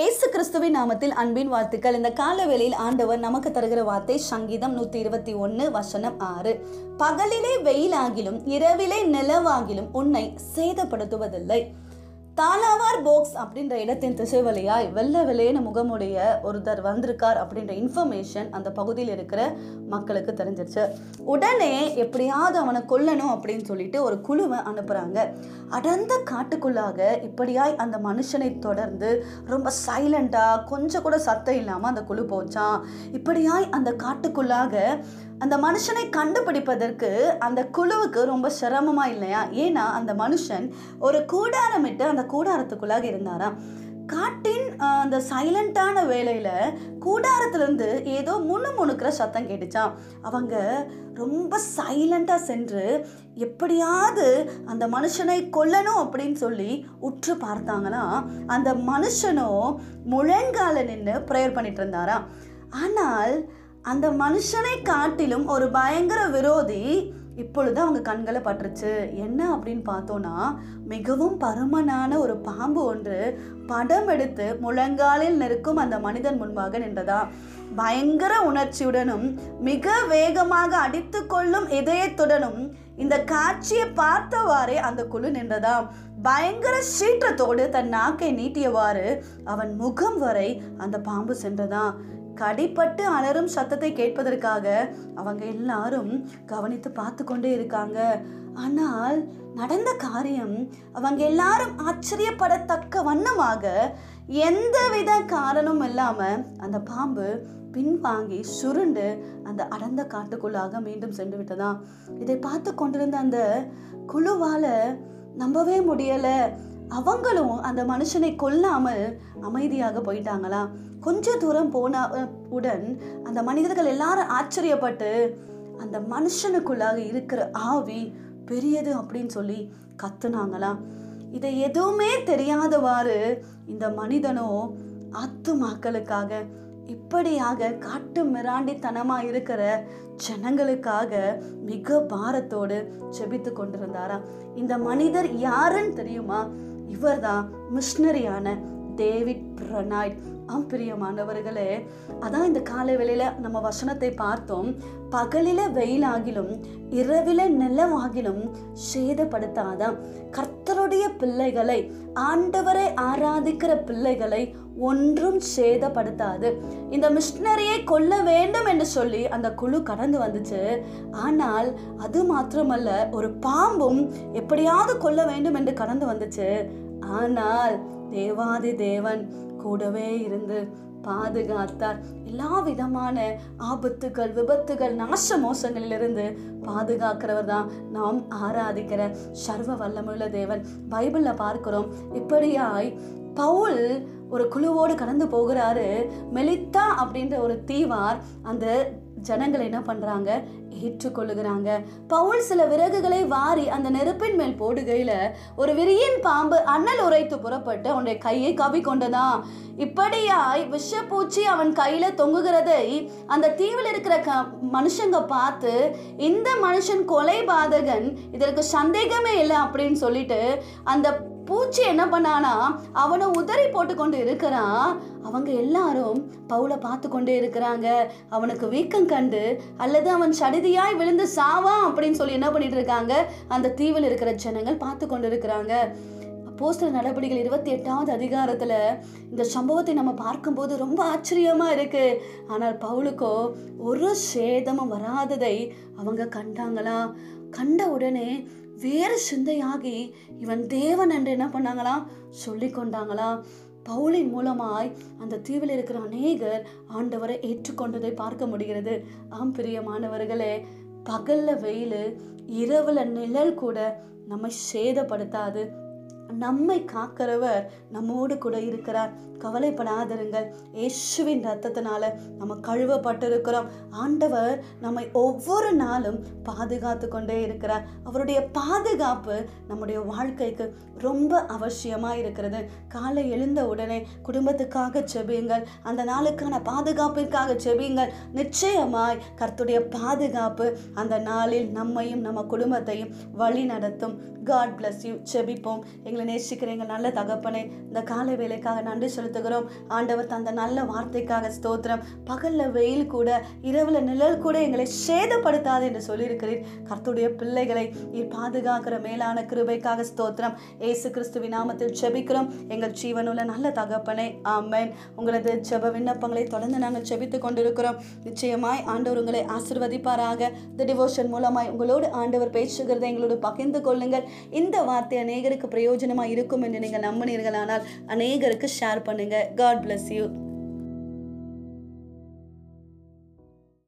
இயேசு கிறிஸ்துவின் நாமத்தில் அன்பின் வாழ்த்துக்கள். இந்த காலவெளியில் ஆண்டவர் நமக்கு தருகிற வார்த்தை சங்கீதம் நூற்றி இருபத்தி ஒன்று வசனம் ஆறு. பகலிலே வெயிலாகிலும் இரவிலே நிலவாகிலும் உன்னை சேதப்படுத்துவதில்லை. தாலாவார் போக்ஸ் அப்படின்ற இடத்தின் திசை வழியாய் வெள்ளை வெளியேன முகமுடைய ஒருத்தர் வந்திருக்கார் அப்படின்ற இன்ஃபர்மேஷன் அந்த பகுதியில் இருக்கிற மக்களுக்கு தெரிஞ்சிருச்சு. உடனே எப்படியாவது அவனை கொல்லணும் அப்படின்னு சொல்லிட்டு ஒரு குழுவை அனுப்புகிறாங்க அடர்ந்த காட்டுக்குள்ளாக இப்படியாய் அந்த மனுஷனை தொடர்ந்து ரொம்ப சைலண்டாக கொஞ்சம் கூட சத்தம் இல்லாமல் அந்த குழு போச்சான் இப்படியாய் அந்த காட்டுக்குள்ளாக அந்த மனுஷனை கண்டுபிடிப்பதற்கு அந்த குழுவுக்கு ரொம்ப சிரமமா இல்லையா? ஏன்னா அந்த மனுஷன் ஒரு கூடாரமிட்டு அந்த கூடாரத்துக்குள்ளாக இருந்தாராம். காட்டின் அந்த சைலண்டான வேலையில கூடாரத்திலிருந்து ஏதோ முணு முணுக்கிற சத்தம் கேட்டுச்சான் அவங்க ரொம்ப சைலண்டா சென்று எப்படியாவது அந்த மனுஷனை கொல்லணும் அப்படின்னு சொல்லி உற்று பார்த்தாங்கன்னா அந்த மனுஷனும் முழங்கால நின்று ப்ரேயர் பண்ணிட்டு இருந்தாராம். ஆனால் அந்த மனுஷனை காட்டிலும் ஒரு பயங்கர விரோதி இப்பொழுது அவங்க கண்களை பட்டுருச்சு. என்ன அப்படின்னு பார்த்தோன்னா மிகவும் பருமனான ஒரு பாம்பு ஒன்று படம் எடுத்து முழங்காலில் நிற்கும் அந்த மனிதன் முன்பாக நின்றதா? பயங்கர உணர்ச்சியுடனும் மிக வேகமாக அடித்து கொள்ளும் இதயத்துடனும் இந்த காட்சியை பார்த்தவாறே அந்த குழு நின்றதா? பயங்கர சீற்றத்தோடு தன் நாக்கை நீட்டியவாறு அவன் முகம் வரை அந்த பாம்பு சென்றதா? கடிப்பட்டு அலறும் சத்தத்தை கேட்பதற்காக அவங்க எல்லாரும் கவனித்து பார்த்து கொண்டே இருக்காங்க. ஆனால் நடந்த காரியம் அவங்க எல்லாரும் ஆச்சரியப்படத்தக்க வண்ணமாக எந்தவித காரணமும் இல்லாமல் அந்த பாம்பு பின்வாங்கி சுருண்டு அந்த அடர்ந்த காட்டுக்குள்ளாக மீண்டும் சென்று விட்டதாம். இதை பார்த்து கொண்டிருந்த அந்த குழுவால் நம்பவே முடியலை. அவங்களும் அந்த மனுஷனை கொல்லாமல் அமைதியாக போயிட்டாங்களா? கொஞ்ச தூரம் போன உடன் அந்த மனிதர்கள் எல்லாரும் ஆச்சரியப்பட்டு அந்த மனுஷனுக்குள்ளாக இருக்கிற ஆவி பெரியது அப்படின்னு சொல்லி கத்துனாங்களா இதை எதுவுமே தெரியாதவாறு இந்த மனிதனோ ஆத்துமாக்களுக்காக இப்படியாக காட்டு மிராண்டித்தனமாக இருக்கிற ஜனங்களுக்காக மிக பாரத்தோடு செபித்து கொண்டிருந்தாரா இந்த மனிதர் யாருன்னு தெரியுமா? இவர்தான் மிஷினரியான டேவிட் பிரனாய்ட். ஆம் பிரியமானவர்களே அதான் இந்த காலை வேளையில் நம்ம வசனத்தை பார்த்தோம். பகலில வெயிலாகிலும் இரவில நிலவாகிலும் சேதப்படுத்தாதான். தேவனுடைய பிள்ளைகளை ஆண்டவரை ஆராதிக்கிற பிள்ளைகளை ஒன்றும் சேதப்படுத்தாது. இந்த மிஷினரியை கொல்ல வேண்டும் என்று சொல்லி அந்த குழு கடந்து வந்துச்சு. ஆனால் அது மாத்திரமல்ல ஒரு பாம்பும் எப்படியாவது கொல்ல வேண்டும் என்று கடந்து வந்துச்சு. ஆனால் தேவாதி தேவன் கூடவே இருந்து பாதுகாத்தார். எல்லா விதமான ஆபத்துகள் விபத்துகள் நாச மோசங்களிலிருந்து பாதுகாக்கிறவர் தான் நாம் ஆராதிக்கிற சர்வ வல்லமுள்ள தேவன். பைபிளில் பார்க்கிறோம் இப்படியாய் பவுல் ஒரு குழுவோடு கடந்து போகிறாரு. மெலித்தா அப்படின்ற ஒரு தீவார் அந்த ஜனங்கள் என்ன பண்றாங்க? ஏற்றுக்கொள்ளுகிறாங்க. பவுல் சில விறகுகளை வாரி அந்த நெருப்பின் மேல் போடுகையில ஒரு விரியின் பாம்பு அண்ணல் உரைத்து புறப்பட்டு அவனுடைய கையை கவி கொண்டதாம். இப்படியாய் விஷப்பூச்சி அவன் கையில தொங்குகிறதை அந்த தீவில் இருக்கிற க மனுஷங்க பார்த்து இந்த மனுஷன் கொலை பாதகன் இதற்கு சந்தேகமே இல்லை அப்படின்னு சொல்லிட்டு அந்த பூச்சி என்ன பண்ணானா அவனை உதறி போட்டு கொண்டு இருக்கிறான் அவங்க எல்லாரும் பவுலை பார்த்து கொண்டே இருக்கிறாங்க. அவனுக்கு வீக்கம் கண்டு அல்லது அவன் சடிதியாய் விழுந்து சாவான் அப்படின்னு சொல்லி என்ன பண்ணிட்டு இருக்காங்க? அந்த தீவில் இருக்கிற ஜனங்கள் பார்த்து கொண்டு இருக்கிறாங்க. போஸ்டர் நடவடிக்கைகள் இருபத்தி எட்டாவது அதிகாரத்தில் இந்த சம்பவத்தை நம்ம பார்க்கும்போது ரொம்ப ஆச்சரியமாக இருக்கு. ஆனால் பவுலுக்கோ ஒரு சேதமும் வராததை அவங்க கண்டாங்களா? கண்ட உடனே வேறு சிந்தையாகி இவன் தேவன் என்று என்ன பண்ணாங்களாம் சொல்லி கொண்டாங்களாம் பவுலின் மூலமாய் அந்த தீவில் இருக்கிற அநேகர் ஆண்டவரை ஏற்றுக்கொண்டதை பார்க்க முடிகிறது. ஆம் பிரியமானவர்களே பகல்ல வெயில் இரவுல நிழல் கூட நம்மை சேதப்படுத்தாது. நம்மை காக்கிறவர் நம்மோடு கூட இருக்கிறார். கவலைப்படாதிருங்கள் இயேசுவின் ரத்தத்தினால நம்ம கழுவப்பட்டிருக்கிறோம். ஆண்டவர் நம்மை ஒவ்வொரு நாளும் பாதுகாத்து கொண்டே இருக்கிறார். அவருடைய பாதுகாப்பு நம்முடைய வாழ்க்கைக்கு ரொம்ப அவசியமாக இருக்கிறது. காலை எழுந்த உடனே குடும்பத்துக்காக செபியுங்கள் அந்த நாளுக்கான பாதுகாப்பிற்காக செபியுங்கள் நிச்சயமாய் கர்த்துடைய பாதுகாப்பு அந்த நாளில் நம்மையும் நம்ம குடும்பத்தையும் வழி நடத்தும் காட் பிளஸ் யூ செபிப்போம் எங்களை எங்களை நேசிக்கிற எங்கள் நல்ல தகப்பனை இந்த காலை வேலைக்காக நன்றி செலுத்துகிறோம். ஆண்டவர் தந்த நல்ல வார்த்தைக்காக ஸ்தோத்திரம். பகலில் வெயில் கூட இரவுல நிழல் கூட எங்களை சேதப்படுத்தாது என்று சொல்லியிருக்கிறீர். கர்த்துடைய பிள்ளைகளை பாதுகாக்கிற மேலான கிருபைக்காக ஸ்தோத்திரம். ஏசு கிறிஸ்து நாமத்தில் ஜெபிக்கிறோம். எங்கள் ஜீவனுள்ள நல்ல தகப்பனை ஆமேன். உங்களது ஜெப விண்ணப்பங்களை தொடர்ந்து நாங்கள் ஜெபித்து கொண்டிருக்கிறோம். நிச்சயமாய் ஆண்டவர் உங்களை ஆசிர்வதிப்பாராக. இந்த டிவோஷன் மூலமாய் உங்களோடு ஆண்டவர் பேசுகிறதை எங்களோடு பகிர்ந்து கொள்ளுங்கள். இந்த வார்த்தை அநேகருக்கு பிரயோஜனம் பிரயோஜனமாக இருக்கும் என்று நீங்கள் நம்பினீர்களானால் அநேகருக்கு ஷேர் பண்ணுங்க. God bless you